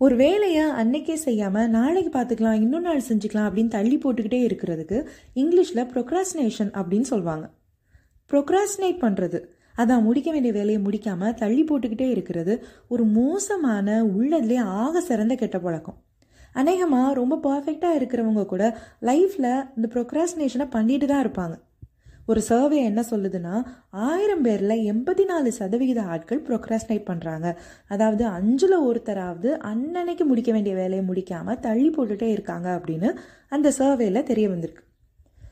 ஒரு வேலையை அன்னைக்கே செய்யாமல் நாளைக்கு பார்த்துக்கலாம் இன்னொரு நாள் செஞ்சுக்கலாம் அப்படின்னு தள்ளி போட்டுக்கிட்டே இருக்கிறதுக்கு இங்கிலீஷில் ப்ரொக்ராஸ்னேஷன் அப்படின்னு சொல்லுவாங்க ப்ரொக்ராஸ்னேட் பண்ணுறது அதான் முடிக்க வேண்டிய வேலையை முடிக்காமல் தள்ளி போட்டுக்கிட்டே இருக்கிறது ஒரு மோசமான உள்ளதுலேயே ஆக சிறந்த கெட்ட பழக்கம். அநேகமாக ரொம்ப பர்ஃபெக்டாக இருக்கிறவங்க கூட லைஃப்பில் இந்த ப்ரொக்ராஸ்னேஷனை பண்ணிட்டு தான் இருப்பாங்க. ஒரு சர்வே என்ன சொல்லுதுன்னா ஆயிரம் பேரில் எண்பத்தி நாலு சதவிகித ஆட்கள் ப்ரொக்ராஸ்னேட் பண்ணுறாங்க அதாவது அஞ்சில் ஒருத்தராவது அன்னன்னைக்கு முடிக்க வேண்டிய வேலையை முடிக்காமல் தள்ளி போட்டுட்டே இருக்காங்க அப்படின்னு அந்த சர்வேல தெரிய வந்திருக்கு.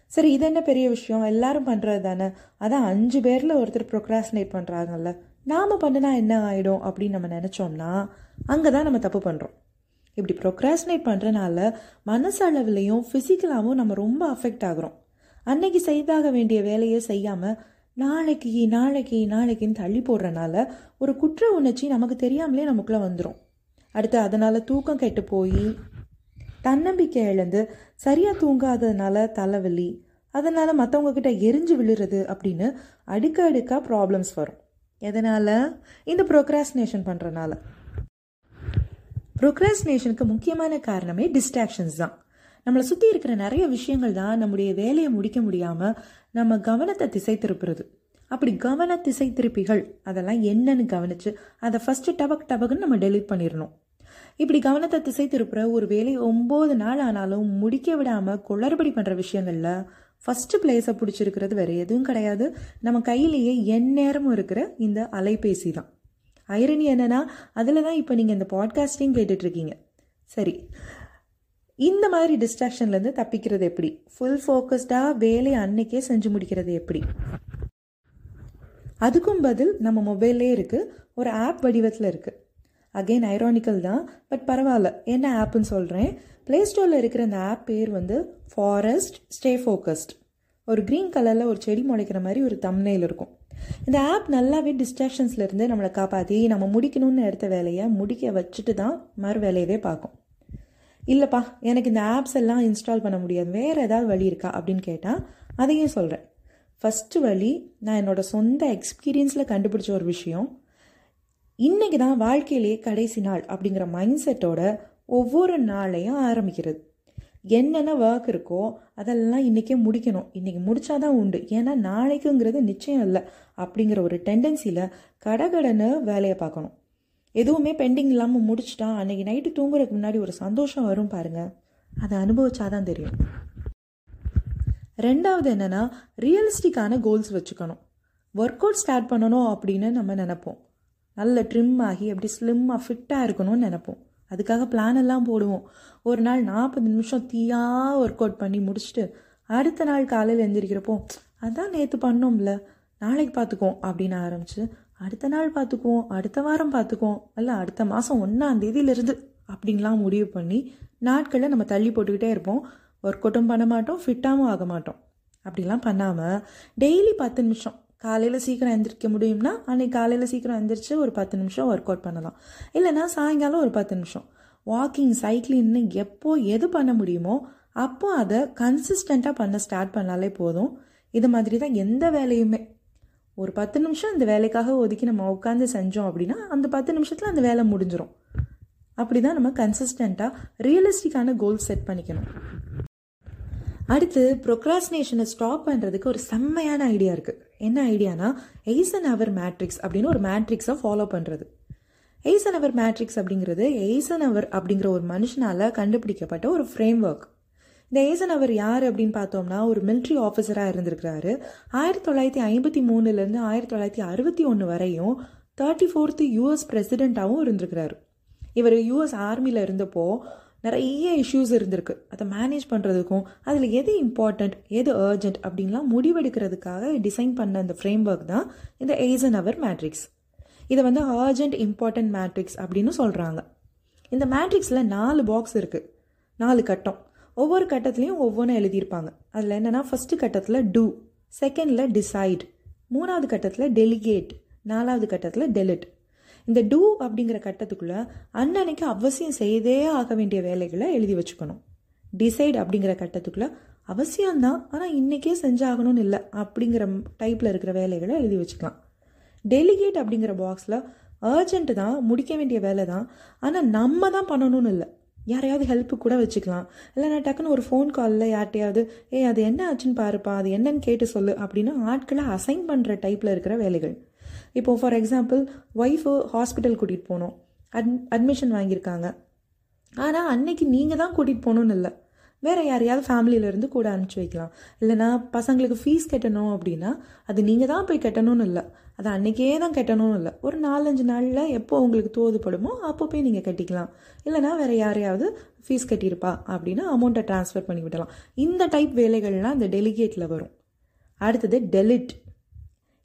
சரி இது என்ன பெரிய விஷயம்? எல்லாரும் பண்ணுறது தானே. அதான் அஞ்சு பேரில் ஒருத்தர் ப்ரொக்ராஸ்னேட் பண்ணுறாங்கல்ல நாம் பண்ணினா என்ன ஆகிடும் அப்படின்னு நம்ம நினச்சோம்னா அங்கே தான் நம்ம தப்பு பண்ணுறோம் இப்படி ப்ரொக்ராஸ்னேட் பண்ணுறனால மனசளவுலையும் ஃபிசிக்கலாகவும் நம்ம ரொம்ப அஃபெக்ட் ஆகுறோம். அன்னைக்கு செய்தாக வேண்டிய வேலையை செய்யாமல் நாளைக்கு நாளைக்கு நாளைக்குன்னு தள்ளி போடுறனால ஒரு குற்ற உணர்ச்சி நமக்கு தெரியாமலே நமக்குள்ளே வந்துடும் அடுத்து அதனால் தூக்கம் கெட்டு போய் தன்னம்பிக்கை இழந்து சரியாக தூங்காததுனால தலைவலி அதனால் மற்றவங்க கிட்ட எரிஞ்சு விழுறது அப்படின்னு அடுக்க அடுக்காக ப்ராப்ளம்ஸ் வரும். எதனால்? இந்த ப்ரோக்ராஸ்னேஷன் பண்ணுறனால ப்ரோக்ராஸ்னேஷனுக்கு முக்கியமான காரணமே டிஸ்ட்ராக்ஷன்ஸ் தான். நம்மளை சுற்றி இருக்கிற நிறைய விஷயங்கள் தான் நம்முடைய வேலையை முடிக்க முடியாமல் நம்ம கவனத்தை திசை திருப்புறது அப்படி கவன திசை திருப்பிகள் அதெல்லாம் என்னன்னு கவனித்து அதை ஃபஸ்ட்டு டபக் டபக்குன்னு நம்ம டெலிட் பண்ணிடணும். இப்படி கவனத்தை திசை திருப்புற ஒரு வேலை ஒம்பது நாள் ஆனாலும் முடிக்க விடாமல் குளறுபடி பண்ணுற விஷயங்களில் ஃபஸ்ட்டு பிளேஸை பிடிச்சிருக்கிறது வேறு எதுவும் கிடையாது. நம்ம கையிலேயே எந்நேரமும் இருக்கிற இந்த அலைபேசி தான். ஐரணி என்னன்னா அதில் தான் இப்போ நீங்கள் இந்த பாட்காஸ்டையும் கேட்டுட்ருக்கீங்க சரி. இந்த மாதிரி டிஸ்ட்ராக்ஷன்லேருந்து தப்பிக்கிறது எப்படி? ஃபுல் ஃபோக்கஸ்டாக வேலையை அன்னைக்கே செஞ்சு முடிக்கிறது எப்படி? அதுக்கும் பதில் நம்ம மொபைல்லே இருக்குது ஒரு ஆப் வடிவத்தில் இருக்குது அகெயின் ஐரானிக்கல் தான் பட் பரவாயில்ல. என்ன ஆப்புன்னு சொல்கிறேன் ப்ளே ஸ்டோரில் இருக்கிற அந்த ஆப் பேர் வந்து ஃபாரஸ்ட் ஸ்டே ஃபோக்கஸ்ட் ஒரு க்ரீன் கலரில் ஒரு செடி முளைக்கிற மாதிரி ஒரு தம்னையில் இருக்கும். இந்த ஆப் நல்லாவே டிஸ்ட்ராக்ஷன்ஸ்லேருந்து நம்மளை காப்பாற்றி நம்ம முடிக்கணும்னு எடுத்த வேலையை முடிக்க வச்சுட்டு தான் மறு வேலையவே பார்க்கும். இல்லைப்பா எனக்கு இந்த ஆப்ஸ் எல்லாம் இன்ஸ்டால் பண்ண முடியாது. வேறு ஏதாவது வழி இருக்கா அப்படின்னு கேட்டால் அதையும் சொல்கிறேன் ஃபஸ்ட்டு வழி நான் என்னோடய சொந்த எக்ஸ்பீரியன்ஸில் கண்டுபிடிச்ச ஒரு விஷயம். இன்றைக்கி தான் வாழ்க்கையிலேயே கடைசி நாள் அப்படிங்கிற மைண்ட் செட்டோட ஒவ்வொரு நாளையும் ஆரம்பிக்கிறது. என்னென்ன ஒர்க் இருக்கோ அதெல்லாம் இன்றைக்கே முடிக்கணும். இன்றைக்கி முடிச்சாதான் உண்டு. ஏன்னா நாளைக்குங்கிறது நிச்சயம் இல்லை அப்படிங்கிற ஒரு டெண்டன்சியில் கடகடன்னு வேலையை பார்க்கணும். எதுவுமே பெண்டிங் இல்லாமல் முடிச்சிட்டா அன்றைக்கி நைட்டு தூங்குறதுக்கு முன்னாடி ஒரு சந்தோஷம் வரும் பாருங்கள் அதை அனுபவிச்சாதான் தெரியும். ரெண்டாவது என்னென்னா ரியலிஸ்டிக்கான கோல்ஸ் வச்சுக்கணும். ஒர்க் அவுட் ஸ்டார்ட் பண்ணணும் அப்படின்னு நம்ம நினப்போம். நல்ல ட்ரிம் ஆகி அப்படி ஸ்லிம்மாக ஃபிட்டாக இருக்கணும்னு நினப்போம். அதுக்காக பிளான் எல்லாம் போடுவோம். ஒரு நாள் நாற்பது நிமிஷம் தீயா ஒர்க் அவுட் பண்ணி முடிச்சுட்டு அடுத்த நாள் காலையில் எழுந்திரிக்கிறப்போ அதான் நேற்று பண்ணோம்ல நாளைக்கு பார்த்துக்குவோம் அப்படின்னு ஆரம்பிச்சு அடுத்த நாள் பார்த்துக்குவோம் அடுத்த வாரம் பார்த்துக்குவோம் அல்ல அடுத்த மாதம் ஒன்றாம் தேதியிலிருந்து அப்படின்லாம் முடிவு பண்ணி நாட்களை நம்ம தள்ளி போட்டுக்கிட்டே இருப்போம். ஒர்க் அவுட்டும் பண்ண மாட்டோம் ஃபிட்டாகவும் ஆக மாட்டோம். அப்படிலாம் பண்ணாமல் டெய்லி பத்து நிமிஷம். காலையில் சீக்கிரம் எந்திரிக்க முடியும்னா அன்றைக்கி காலையில் சீக்கிரம் எந்திரிச்சு ஒரு பத்து நிமிஷம் ஒர்க் அவுட் பண்ணலாம். இல்லைனா சாயங்காலம் ஒரு பத்து நிமிஷம். வாக்கிங் சைக்கிளிங்னு எப்போ எது பண்ண முடியுமோ அப்போ அதை கன்சிஸ்டண்ட்டாக பண்ண ஸ்டார்ட் பண்ணாலே போதும். இது மாதிரி தான் எந்த வேலையுமே. ஒரு பத்து நிமிஷம் இந்த வேலைக்காக ஒதுக்கி நம்ம உட்காந்து செஞ்சோம் அப்படின்னா அந்த பத்து நிமிஷத்தில் அந்த வேலை முடிஞ்சிடும் அப்படி தான் நம்ம கன்சிஸ்டண்ட்டாக ரியலிஸ்டிக்கான கோல் செட் பண்ணிக்கணும். அடுத்து ப்ரொக்ராஸ்னேஷனை ஸ்டாப் பண்ணுறதுக்கு ஒரு செம்மையான ஐடியா இருக்குது என்ன ஐடியானா எய்சன் அவர் மேட்ரிக்ஸ் அப்படின்னு ஒரு மேட்ரிக்ஸை ஃபாலோ பண்ணுறது எய்சன் அவர் மேட்ரிக்ஸ் அப்படிங்கிறது எய்சன் அவர் அப்படிங்கிற ஒரு மனுஷனால் கண்டுபிடிக்கப்பட்ட ஒரு ஃப்ரேம் ஒர்க் இந்த ஏசன் அவர் யார் அப்படின்னு பார்த்தோம்னா ஒரு மிலிட்ரி ஆஃபீஸராக இருந்திருக்கிறாரு. ஆயிரத்தி தொள்ளாயிரத்தி ஐம்பத்தி மூணுலேருந்து ஆயிரத்தி தொள்ளாயிரத்தி அறுபத்தி ஒன்று வரையும் தேர்ட்டி ஃபோர்த்து யூஎஸ் பிரசிடெண்ட்டாகவும் இருந்திருக்கிறாரு. இவர் யூஎஸ் ஆர்மியில் இருந்தப்போ நிறைய இஷ்யூஸ் இருந்திருக்கு. அதை மேனேஜ் பண்ணுறதுக்கும் அதில் எது இம்பார்ட்டண்ட் எது அர்ஜென்ட் அப்படின்லாம் முடிவெடுக்கிறதுக்காக டிசைன் பண்ண அந்த ஃப்ரேம் ஒர்க் தான் இந்த ஏசன் அவர் மேட்ரிக்ஸ் இதை வந்து அர்ஜென்ட் இம்பார்ட்டன்ட் மேட்ரிக்ஸ் அப்படின்னு சொல்கிறாங்க இந்த மேட்ரிக்ஸில் நாலு பாக்ஸ் இருக்குது நாலு கட்டம். ஒவ்வொரு கட்டத்துலேயும் ஒவ்வொன்றும் எழுதியிருப்பாங்க. அதில் என்னென்னா ஃபஸ்ட்டு கட்டத்தில் டூ செகண்டில் டிசைட் மூணாவது கட்டத்தில் டெலிகேட் நாலாவது கட்டத்தில் டெலிட் இந்த டூ அப்படிங்கிற கட்டத்துக்குள்ளே அன்னன்னைக்கு அவசியம் செய்தே ஆக வேண்டிய வேலைகளை எழுதி வச்சுக்கணும். டிசைட் அப்படிங்கிற கட்டத்துக்குள்ளே அவசியம்தான் ஆனால் இன்றைக்கே செஞ்சாகணும்னு இல்லை அப்படிங்கிற டைப்பில் இருக்கிற வேலைகளை எழுதி வச்சுக்கலாம். டெலிகேட் அப்படிங்கிற பாக்ஸில் அர்ஜென்ட் தான் முடிக்க வேண்டிய வேலை தான் ஆனால் நம்ம தான் பண்ணணும்னு இல்லை. யாரையாவது ஹெல்ப்பு கூட வச்சுக்கலாம். இல்லைனா டக்குன்னு ஒரு ஃபோன் காலில் யார்ட்டையாவது ஏ அது என்ன ஆச்சுன்னு பாருப்பா அது என்னன்னு கேட்டு சொல்லு அப்படின்னு ஆட்களை அசைன் பண்ணுற டைப்பில் இருக்கிற வேலைகள். இப்போது ஃபார் எக்ஸாம்பிள் ஒய்ஃபு ஹாஸ்பிட்டல் கூட்டிகிட்டு போகணும் அட் அட்மிஷன் வாங்கியிருக்காங்க. ஆனால் அன்னைக்கு நீங்கள் தான் கூட்டிகிட்டு போகணுன்னு இல்லை. வேறு யாரையாவது ஃபேமிலியிலேருந்து கூட அனுப்பிச்சி வைக்கலாம். இல்லைனா பசங்களுக்கு ஃபீஸ் கட்டணும் அப்படின்னா அது நீங்கள் தான் போய் கட்டணும்னு இல்லை. அது அன்றைக்கே தான் கட்டணும்னு இல்லை. ஒரு நாலஞ்சு நாளில் எப்போ உங்களுக்கு தோதுப்படுமோ அப்போ போய் நீங்கள் கட்டிக்கலாம். இல்லைனா வேறு யாரையாவது ஃபீஸ் கட்டியிருப்பா அப்படின்னா அமௌண்ட்டை ட்ரான்ஸ்ஃபர் பண்ணி விடலாம். இந்த டைப் வேலைகள்லாம் இந்த டெலிகேட்டில் வரும். அடுத்தது டெலிட்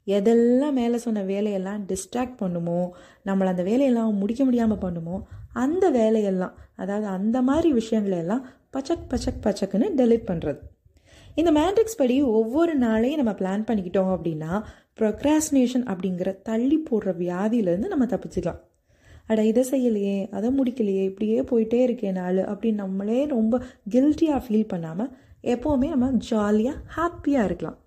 எதெல்லாம் மேலே சொன்ன வேலையெல்லாம் டிஸ்ட்ராக்ட் பண்ணுமோ நம்மளை அந்த வேலையெல்லாம் முடிக்க முடியாமல் பண்ணுமோ அந்த வேலையெல்லாம் அதாவது அந்த மாதிரி விஷயங்களெல்லாம் பச்சக் பச்சக் பச்சக்குன்னு டெலிட் பண்ணுறது இந்த மேட்ரிக்ஸ் படி ஒவ்வொரு நாளையும் நம்ம பிளான் பண்ணிக்கிட்டோம் அப்படின்னா ப்ரொக்ராஸ்னேஷன் அப்படிங்கிற தள்ளி போடுற வியாதியிலேருந்து நம்ம தப்பிச்சுக்கலாம். அட இதை செய்யலையே அதை முடிக்கலையே இப்படியே போயிட்டே இருக்கேன் நாள் அப்படின்னு நம்மளே ரொம்ப கில்ட்டியாக ஃபீல் பண்ணாமல் எப்போவுமே நம்ம ஜாலியாக ஹாப்பியாக இருக்கலாம்.